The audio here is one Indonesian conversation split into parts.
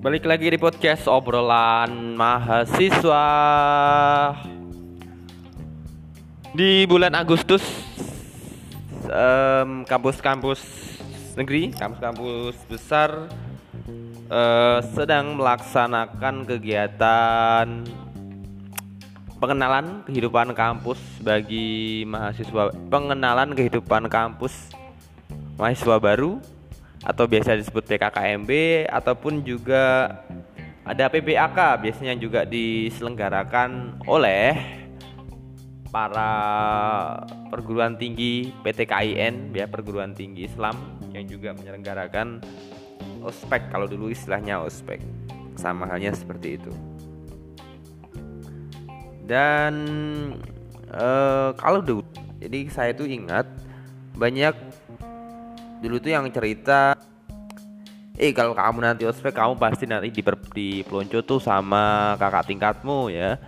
Balik lagi di podcast obrolan mahasiswa. Di bulan Agustus em, Kampus-kampus negeri, kampus-kampus besar eh, Sedang melaksanakan kegiatan Pengenalan kehidupan kampus bagi mahasiswa Pengenalan kehidupan kampus mahasiswa baru atau biasa disebut PKKMB ataupun juga ada PPAK biasanya juga diselenggarakan oleh para perguruan tinggi PTKIN ya perguruan tinggi Islam yang juga menyelenggarakan ospek kalau dulu istilahnya ospek. Sama halnya seperti itu. Dan eh, kalau dulu jadi saya tuh ingat banyak dulu tuh yang cerita eh kalau kamu nanti ospek kamu pasti nanti di di pelonco tuh sama kakak tingkatmu ya.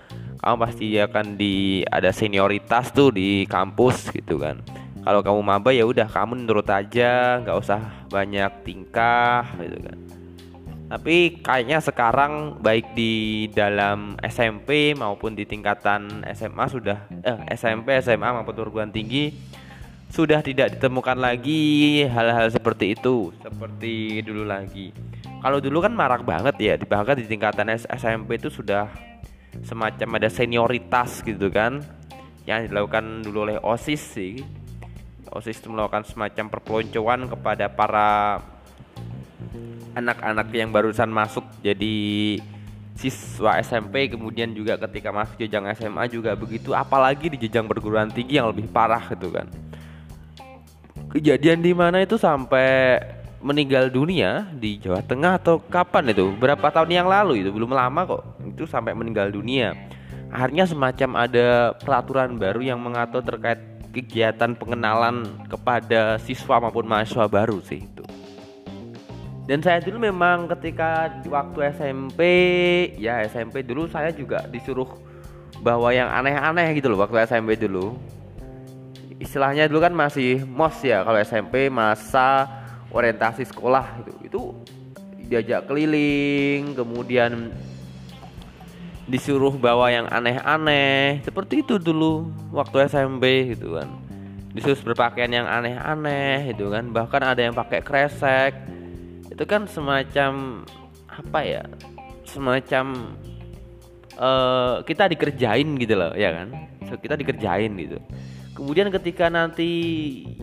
Kamu pasti akan di ada senioritas tuh di kampus gitu kan. Kalau kamu maba ya udah kamu nurut aja nggak usah banyak tingkah gitu kan. Tapi kayaknya sekarang baik di dalam SMP maupun di tingkatan SMA sudah eh, SMP SMA maupun perguruan tinggi sudah tidak ditemukan lagi hal-hal seperti itu seperti dulu lagi. Kalau dulu kan marak banget ya bahkan di tingkatan SMP itu sudah semacam ada senioritas gitu kan yang dilakukan dulu oleh OSIS sih. OSIS itu melakukan semacam perpeloncoan kepada para anak-anak yang barusan masuk jadi siswa SMP kemudian juga ketika masuk jenjang SMA juga begitu apalagi di jenjang perguruan tinggi yang lebih parah gitu kan kejadian di mana itu sampai meninggal dunia di Jawa Tengah atau kapan itu? Berapa tahun yang lalu itu? Belum lama kok. Itu sampai meninggal dunia. Akhirnya semacam ada peraturan baru yang mengatur terkait kegiatan pengenalan kepada siswa maupun mahasiswa baru sih itu. Dan saya dulu memang ketika waktu SMP, ya SMP dulu saya juga disuruh bawa yang aneh-aneh gitu loh waktu SMP dulu istilahnya dulu kan masih mos ya kalau SMP masa orientasi sekolah itu itu diajak keliling kemudian disuruh bawa yang aneh-aneh. Seperti itu dulu waktu SMP gitu kan. Disuruh berpakaian yang aneh-aneh gitu kan. Bahkan ada yang pakai kresek. Itu kan semacam apa ya semacam uh, kita dikerjain gitu loh ya kan? So, kita dikerjain gitu Kemudian ketika nanti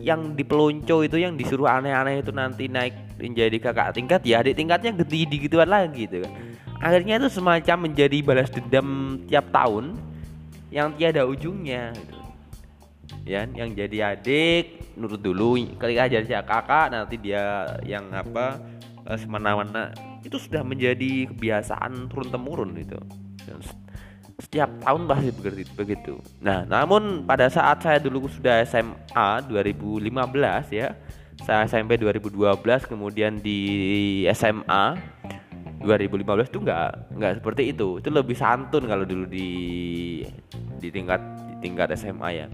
yang dipelonco itu yang disuruh aneh-aneh itu nanti naik menjadi kakak tingkat ya adik tingkatnya gede gituan lagi gitu kan. Akhirnya itu semacam menjadi balas dendam tiap tahun yang tiada ujungnya gitu. Ya, yang jadi adik nurut dulu ketika jadi kakak nanti dia yang apa eh, semena-mena itu sudah menjadi kebiasaan turun temurun itu setiap tahun pasti begitu. Nah, namun pada saat saya dulu sudah SMA 2015 ya, saya SMP 2012 kemudian di SMA 2015 itu nggak nggak seperti itu. Itu lebih santun kalau dulu di di tingkat di tingkat SMA ya.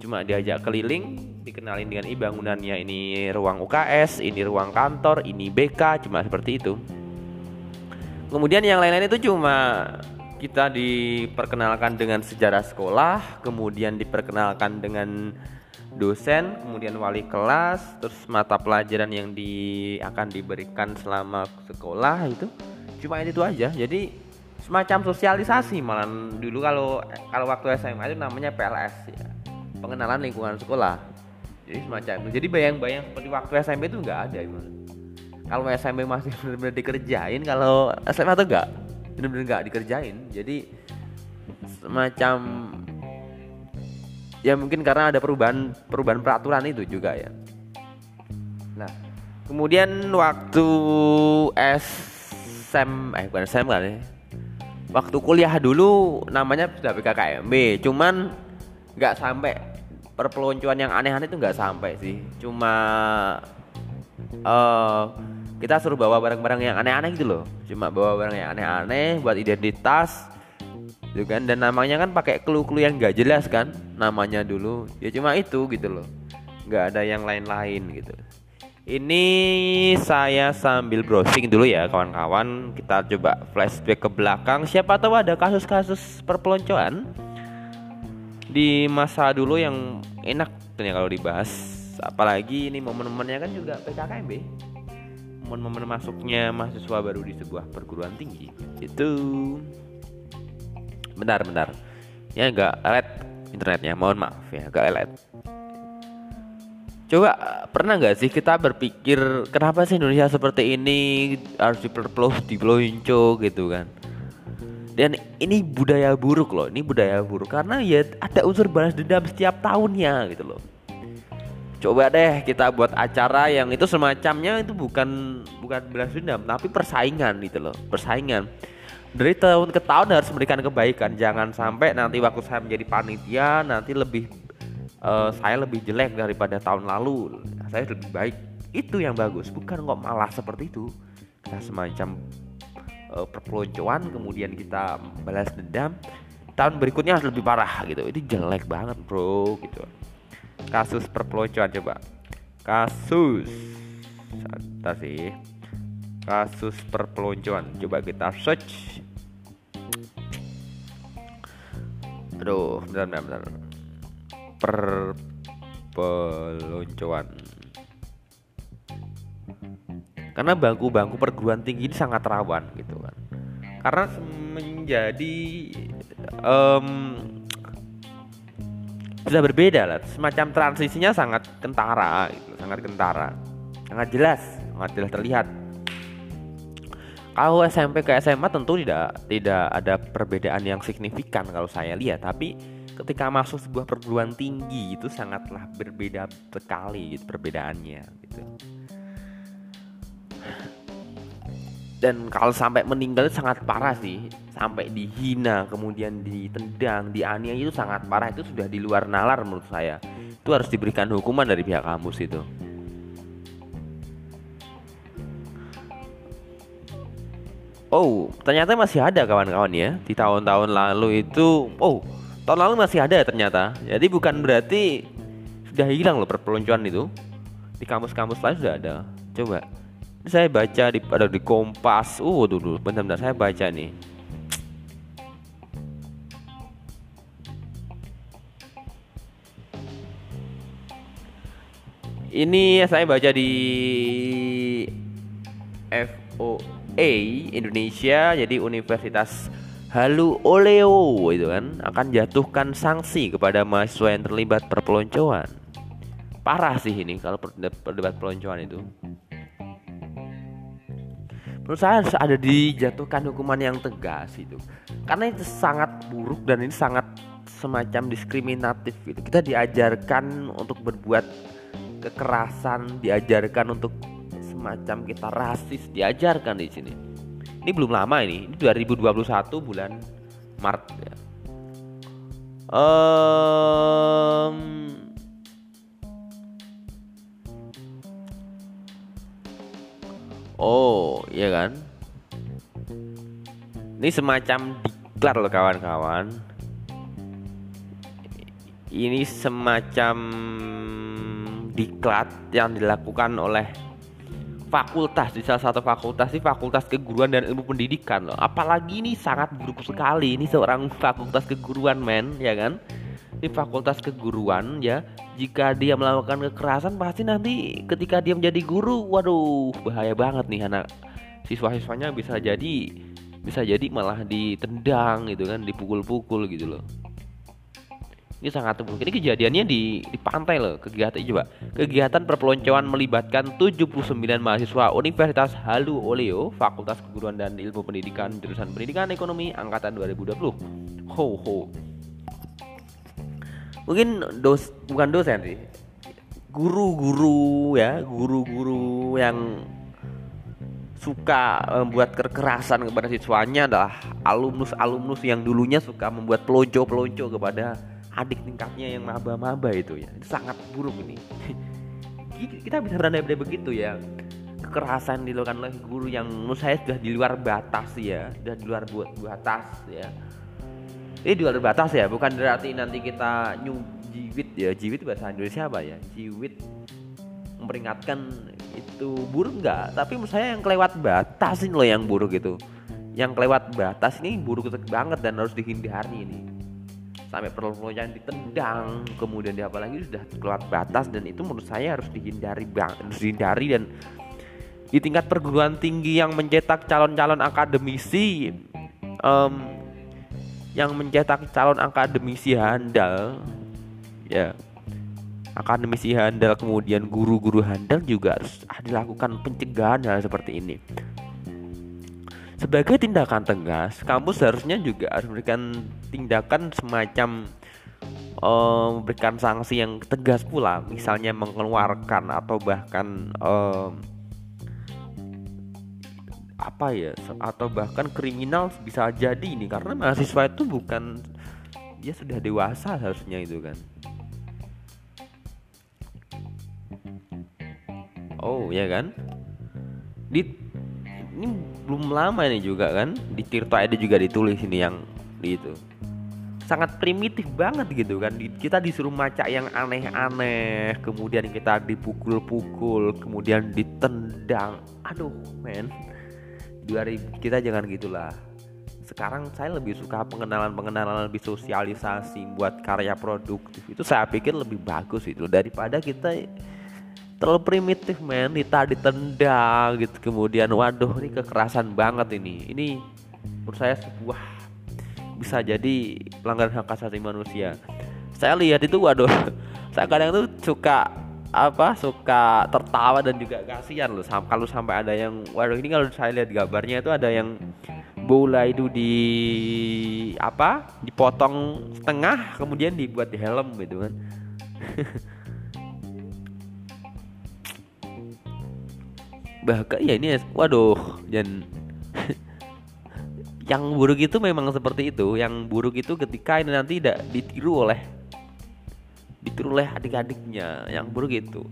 Cuma diajak keliling, dikenalin dengan i bangunannya ini ruang UKS, ini ruang kantor, ini BK, cuma seperti itu. Kemudian yang lain-lain itu cuma kita diperkenalkan dengan sejarah sekolah, kemudian diperkenalkan dengan dosen, kemudian wali kelas, terus mata pelajaran yang di akan diberikan selama sekolah itu cuma itu aja. Jadi semacam sosialisasi malah dulu kalau kalau waktu SMA itu namanya PLS ya. Pengenalan lingkungan sekolah. Jadi semacam itu. Jadi bayang-bayang seperti waktu SMP itu nggak ada gimana. Kalau SMP masih benar-benar dikerjain, kalau SMA tuh enggak bener-bener nggak dikerjain. Jadi semacam ya mungkin karena ada perubahan perubahan peraturan itu juga ya. Nah kemudian waktu SM eh bukan SM kan ya? Waktu kuliah dulu namanya sudah PKKMB cuman nggak sampai. Perpeloncoan yang aneh-aneh itu nggak sampai sih. Cuma uh, kita suruh bawa barang-barang yang aneh-aneh gitu loh. Cuma bawa barang yang aneh-aneh buat identitas gitu kan? Dan namanya kan pakai clue-clue yang gak jelas kan? Namanya dulu ya cuma itu gitu loh. Nggak ada yang lain-lain gitu. Ini saya sambil browsing dulu ya kawan-kawan. Kita coba flashback ke belakang. Siapa tahu ada kasus-kasus perpeloncoan Di masa dulu yang enak ya kalau dibahas. Apalagi ini momen-momennya kan juga PKKMB Momen-momen masuknya mahasiswa baru di sebuah perguruan tinggi. Itu. Bentar Ya enggak LED internetnya, mohon maaf ya, agak LED Coba pernah nggak sih kita berpikir kenapa sih Indonesia seperti ini harus diperpelus, dipelonco gitu kan? Dan ini budaya buruk loh, ini budaya buruk. Karena ya ada unsur balas dendam setiap tahunnya gitu loh. Coba deh kita buat acara yang itu semacamnya itu bukan bukan balas dendam tapi persaingan gitu loh, persaingan. Dari tahun ke tahun harus memberikan kebaikan, jangan sampai nanti waktu saya menjadi panitia nanti lebih uh, saya lebih jelek daripada tahun lalu. Saya lebih baik. Itu yang bagus bukan kok malah seperti itu. Kita semacam uh, perpeloncoan kemudian kita balas dendam. Tahun berikutnya harus lebih parah gitu. Itu jelek banget bro gitu kasus perpeloncoan coba. Kasus. Sebentar sih. Kasus perpeloncoan coba kita search. Aduh bentar bentar, bentar. Perpeloncoan karena bangku-bangku perguruan tinggi ini sangat rawan gitu kan. Karena menjadi um, sudah berbeda lah. Semacam transisinya sangat kentara gitu, sangat kentara. Sangat jelas sangat jelas terlihat. Kalau SMP ke SMA tentu tidak tidak ada perbedaan yang signifikan kalau saya lihat. Tapi ketika masuk sebuah perguruan tinggi itu sangatlah berbeda sekali gitu perbedaannya gitu dan kalau sampai meninggal sangat parah sih. Sampai dihina kemudian ditendang dianiaya itu sangat parah. Itu sudah di luar nalar menurut saya. Itu harus diberikan hukuman dari pihak kampus itu. Oh, ternyata masih ada kawan-kawan ya. Di tahun-tahun lalu itu. Oh, tahun lalu masih ada ya ternyata. Jadi bukan berarti sudah hilang loh perpeloncoan itu. Di kampus-kampus lain sudah ada. Coba saya baca di ada di Kompas uh dulu benar-benar saya baca nih ini saya baca di FOA Indonesia jadi Universitas Halu Oleo itu kan akan jatuhkan sanksi kepada mahasiswa yang terlibat perpeloncoan. Parah sih ini kalau perdebat peloncoan itu. Menurut saya harus ada dijatuhkan hukuman yang tegas itu. Karena itu sangat buruk dan ini sangat semacam diskriminatif gitu. Kita diajarkan untuk berbuat kekerasan, diajarkan untuk semacam kita rasis, diajarkan di sini ini belum lama ini ini 2021 bulan Maret ya. um, oh iya kan? Ini semacam diklat loh kawan-kawan. Ini semacam diklat yang dilakukan oleh fakultas di salah satu fakultas ini fakultas keguruan dan ilmu pendidikan loh. Apalagi ini sangat buruk sekali ini seorang fakultas keguruan men ya kan? Ini fakultas keguruan ya jika dia melakukan kekerasan pasti nanti ketika dia menjadi guru waduh bahaya banget nih anak siswa-siswanya bisa jadi bisa jadi malah ditendang gitu kan dipukul-pukul gitu loh ini sangat buruk. Ini kejadiannya di, di pantai loh kegiatan coba. Kegiatan perpeloncoan melibatkan 79 mahasiswa Universitas Halu Oleo, Fakultas Keguruan dan Ilmu Pendidikan jurusan Pendidikan Ekonomi angkatan 2020. Ho ho. Mungkin dos bukan dosen sih. Guru-guru ya, guru-guru yang suka membuat kekerasan kepada siswanya adalah alumnus-alumnus yang dulunya suka membuat pelonco-pelonco kepada adik tingkatnya yang maba-maba itu ya. Sangat buruk ini. Kita bisa berandai-andai begitu ya. Kekerasan dilakukan oleh guru yang menurut saya sudah di luar batas ya sudah di luar buat batas ya ini di luar batas ya bukan berarti nanti kita nyu jiwit ya. Jiwit bahasa Indonesia apa ya? Jiwit memperingatkan itu buruk nggak? Tapi menurut saya yang kelewat batas ini loh yang buruk itu. Yang kelewat batas ini buruk banget dan harus dihindari ini. Sampai perlu yang ditendang kemudian dia apalagi sudah kelewat batas dan itu menurut saya harus dihindari bang harus dihindari dan di tingkat perguruan tinggi yang mencetak calon-calon akademisi um, yang mencetak calon akademisi handal ya. Akademisi handal kemudian guru-guru handal juga harus dilakukan pencegahan hal seperti ini. Sebagai tindakan tegas kampus harusnya juga harus memberikan tindakan semacam um, memberikan sanksi yang tegas pula. Misalnya mengeluarkan atau bahkan um, apa ya atau bahkan kriminal bisa jadi ini karena mahasiswa itu bukan dia sudah dewasa harusnya itu kan. Oh ya kan? Di ini belum lama ini juga kan di Tirto ada juga ditulis ini yang di itu. Sangat primitif banget gitu kan kita disuruh macak yang aneh-aneh kemudian kita dipukul-pukul kemudian ditendang. Aduh men 2000 kita jangan gitulah. Sekarang saya lebih suka pengenalan-pengenalan lebih sosialisasi buat karya produktif. Itu saya pikir lebih bagus itu. Daripada kita terlalu primitif men. Kita ditendang gitu. Kemudian waduh ini kekerasan banget ini. Ini menurut saya sebuah bisa jadi pelanggaran hak asasi manusia. Saya lihat itu waduh saya kadang tuh suka apa suka tertawa dan juga kasihan loh. Sam kalau sampai ada yang waduh ini kalau saya lihat gambarnya itu ada yang bola itu di apa dipotong setengah kemudian dibuat di helm gitu kan. Bahkan ya ini waduh dan yang buruk itu memang seperti itu. Yang buruk itu ketika ini nanti tidak ditiru oleh ditiru oleh adik-adiknya yang buruk itu.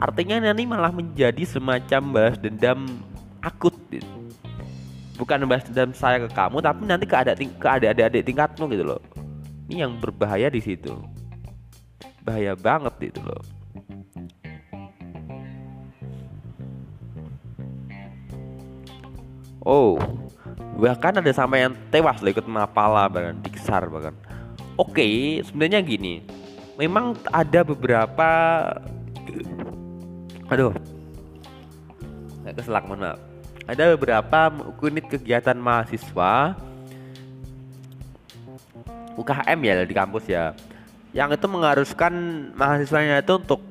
Artinya nanti malah menjadi semacam balas dendam akut gitu. bukan balas dendam saya ke kamu tapi nanti ke adik ke adik-adik tingkatmu gitu loh. Ini yang berbahaya di situ. Bahaya banget itu loh. Oh bahkan ada sampai yang tewas loh ikut mapala bahkan dikesar bahkan. Oke sebenarnya gini memang ada beberapa aduh nggak keselak maaf. Ada beberapa unit kegiatan mahasiswa UKM ya di kampus ya yang itu mengharuskan mahasiswanya itu untuk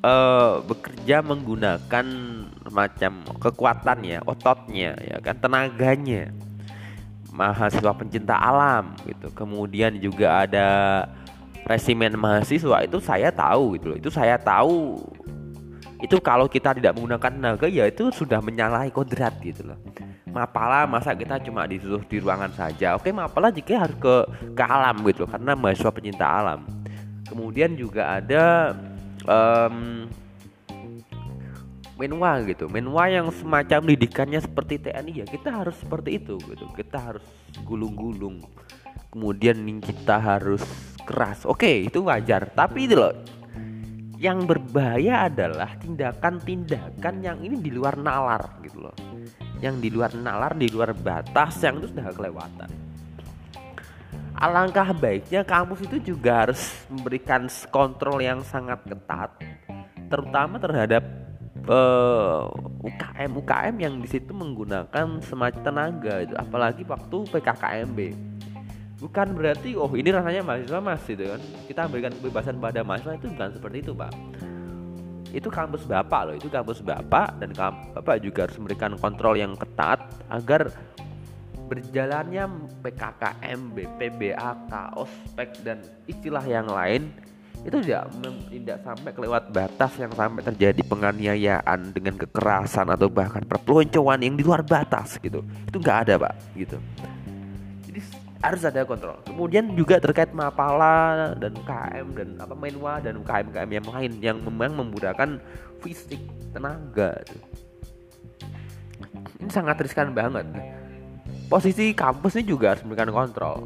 uh, bekerja menggunakan macam kekuatan ya ototnya ya kan tenaganya. Mahasiswa pencinta alam gitu. Kemudian juga ada resimen mahasiswa itu saya tahu gitu loh. Itu saya tahu itu kalau kita tidak menggunakan tenaga ya itu sudah menyalahi kodrat gitu loh. Mapala masa kita cuma disuruh di ruangan saja. Oke, mapala jika harus ke ke alam gitu loh karena mahasiswa pencinta alam. Kemudian juga ada um, menwa gitu menwa yang semacam didikannya seperti TNI ya kita harus seperti itu gitu kita harus gulung-gulung kemudian kita harus keras. Oke itu wajar. Tapi itu loh yang berbahaya adalah tindakan-tindakan yang ini di luar nalar gitu loh. Yang di luar nalar di luar batas yang itu sudah kelewatan. Alangkah baiknya kampus itu juga harus memberikan kontrol yang sangat ketat terutama terhadap uh, UKM UKM yang di situ menggunakan semacam tenaga itu apalagi waktu PKKMB bukan berarti oh ini rasanya mahasiswa mas gitu kan. Kita berikan kebebasan pada mahasiswa itu bukan seperti itu pak. Itu kampus bapak loh itu kampus bapak dan bapak juga harus memberikan kontrol yang ketat agar berjalannya PKKMB, PBAK, ospek dan istilah yang lain itu tidak tidak sampai kelewat batas yang sampai terjadi penganiayaan dengan kekerasan atau bahkan perpeloncoan yang di luar batas gitu. Itu nggak ada pak gitu harus ada kontrol. Kemudian juga terkait Mapala dan UKM dan apa Menwa dan UKM yang lain yang memang memudahkan fisik tenaga. Ini sangat riskan banget. Posisi kampus ini juga harus memberikan kontrol.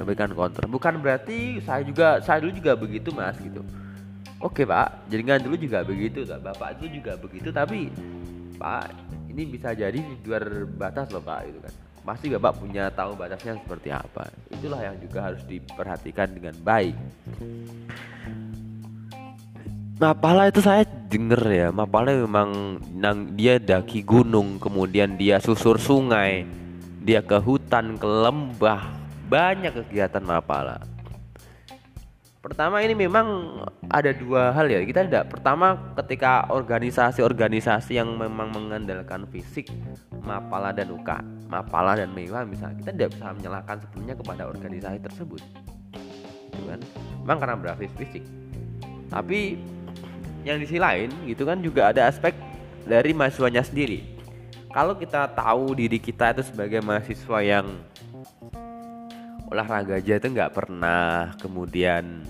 Memberikan kontrol. Bukan berarti saya juga saya dulu juga begitu mas gitu. oke pak jaringan dulu juga begitu bapak itu juga begitu tapi pak ini bisa jadi di luar batas loh pak itu kan pasti bapak punya tahu batasnya seperti apa. Itulah yang juga harus diperhatikan dengan baik. Mapala itu saya denger ya Mapala memang nang, dia daki gunung kemudian dia susur sungai dia ke hutan ke lembah banyak kegiatan Mapala pertama ini memang ada dua hal ya. Kita tidak pertama ketika organisasi-organisasi yang memang mengandalkan fisik Mapala dan Uka Mapala dan Mewa misalnya kita tidak bisa menyalahkan sepenuhnya kepada organisasi tersebut. Gitu kan? Memang karena berbasis fisik. Tapi yang di sisi lain gitu kan juga ada aspek dari mahasiswanya sendiri. Kalau kita tahu diri kita itu sebagai mahasiswa yang olahraga aja itu nggak pernah. Kemudian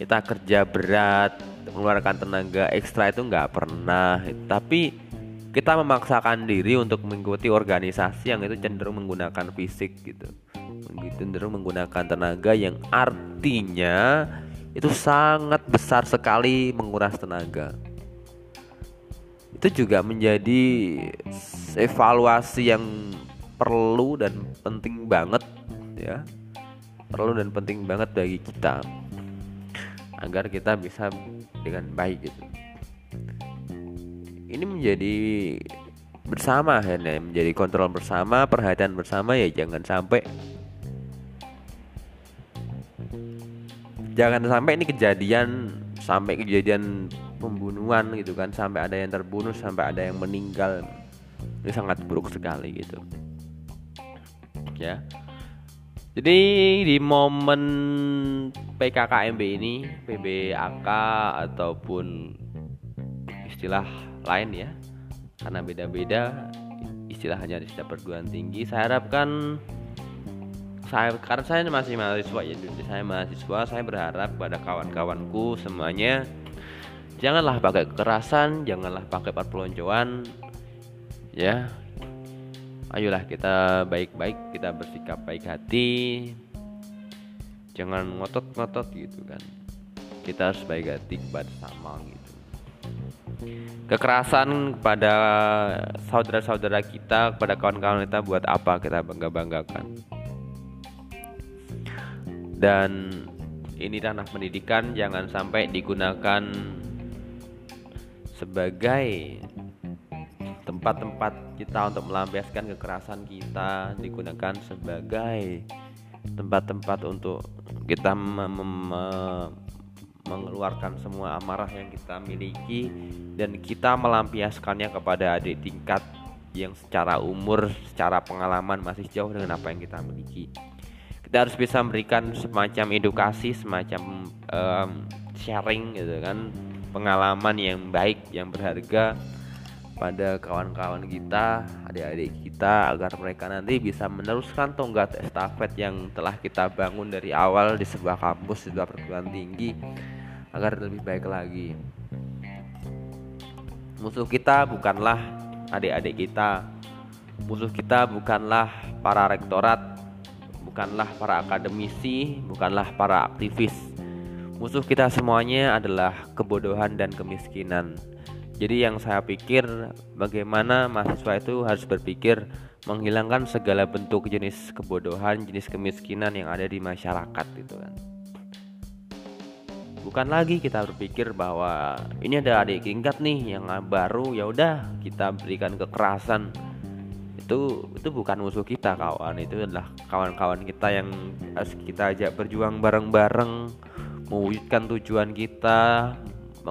kita kerja berat mengeluarkan tenaga ekstra itu nggak pernah. Tapi kita memaksakan diri untuk mengikuti organisasi yang itu cenderung menggunakan fisik gitu. Cenderung menggunakan tenaga yang artinya itu sangat besar sekali menguras tenaga. Itu juga menjadi evaluasi yang perlu dan penting banget ya. Perlu dan penting banget bagi kita agar kita bisa dengan baik gitu. Ini menjadi bersama ya, menjadi kontrol bersama, perhatian bersama ya jangan sampai jangan sampai ini kejadian sampai kejadian pembunuhan gitu kan sampai ada yang terbunuh sampai ada yang meninggal ini sangat buruk sekali gitu ya jadi di momen PKKMB ini PBAK ataupun istilah lain ya karena beda-beda istilahnya di setiap perguruan tinggi saya harapkan saya karena saya masih mahasiswa ya saya mahasiswa saya berharap pada kawan-kawanku semuanya janganlah pakai kekerasan janganlah pakai perpeloncoan ya ayolah kita baik-baik kita bersikap baik hati. Jangan ngotot-ngotot gitu kan. Kita harus baik hati kepada sama gitu. Kekerasan kepada saudara-saudara kita kepada kawan-kawan kita buat apa? Kita bangga-banggakan. Dan ini tanah pendidikan jangan sampai digunakan sebagai tempat-tempat kita untuk melampiaskan kekerasan kita digunakan sebagai tempat-tempat untuk kita mengeluarkan semua amarah yang kita miliki dan kita melampiaskannya kepada adik tingkat yang secara umur, secara pengalaman masih jauh dengan apa yang kita miliki. Kita harus bisa memberikan semacam edukasi semacam um, sharing gitu kan pengalaman yang baik yang berharga pada kawan-kawan kita adik-adik kita agar mereka nanti bisa meneruskan tonggak estafet yang telah kita bangun dari awal di sebuah kampus di sebuah perguruan tinggi agar lebih baik lagi musuh kita bukanlah adik-adik kita musuh kita bukanlah para rektorat bukanlah para akademisi, bukanlah para aktivis. Musuh kita semuanya adalah kebodohan dan kemiskinan. Jadi yang saya pikir bagaimana mahasiswa itu harus berpikir menghilangkan segala bentuk jenis kebodohan, jenis kemiskinan yang ada di masyarakat itu kan. Bukan lagi kita berpikir bahwa ini ada adik tingkat nih yang baru ya udah kita berikan kekerasan. Itu itu bukan musuh kita kawan. Itu adalah kawan-kawan kita yang harus kita ajak berjuang bareng-bareng mewujudkan tujuan kita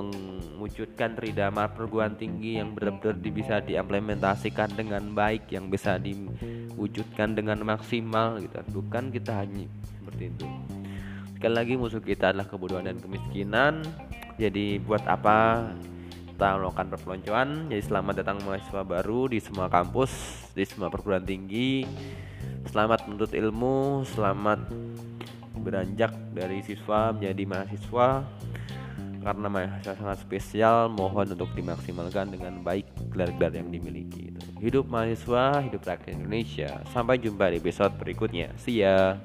mewujudkan tridharma perguruan tinggi yang benar-benar bisa diimplementasikan dengan baik yang bisa diwujudkan dengan maksimal gitu. Bukan kita hanya seperti itu. Sekali lagi musuh kita adalah kebodohan dan kemiskinan. Jadi buat apa kita melakukan perpeloncoan? Jadi selamat datang mahasiswa baru di semua kampus di semua perguruan tinggi. Selamat menuntut ilmu selamat beranjak dari siswa menjadi mahasiswa karena mahasiswa sangat spesial mohon untuk dimaksimalkan dengan baik gelar-gelar yang dimiliki. Hidup mahasiswa hidup rakyat Indonesia. Sampai jumpa di episode berikutnya. See ya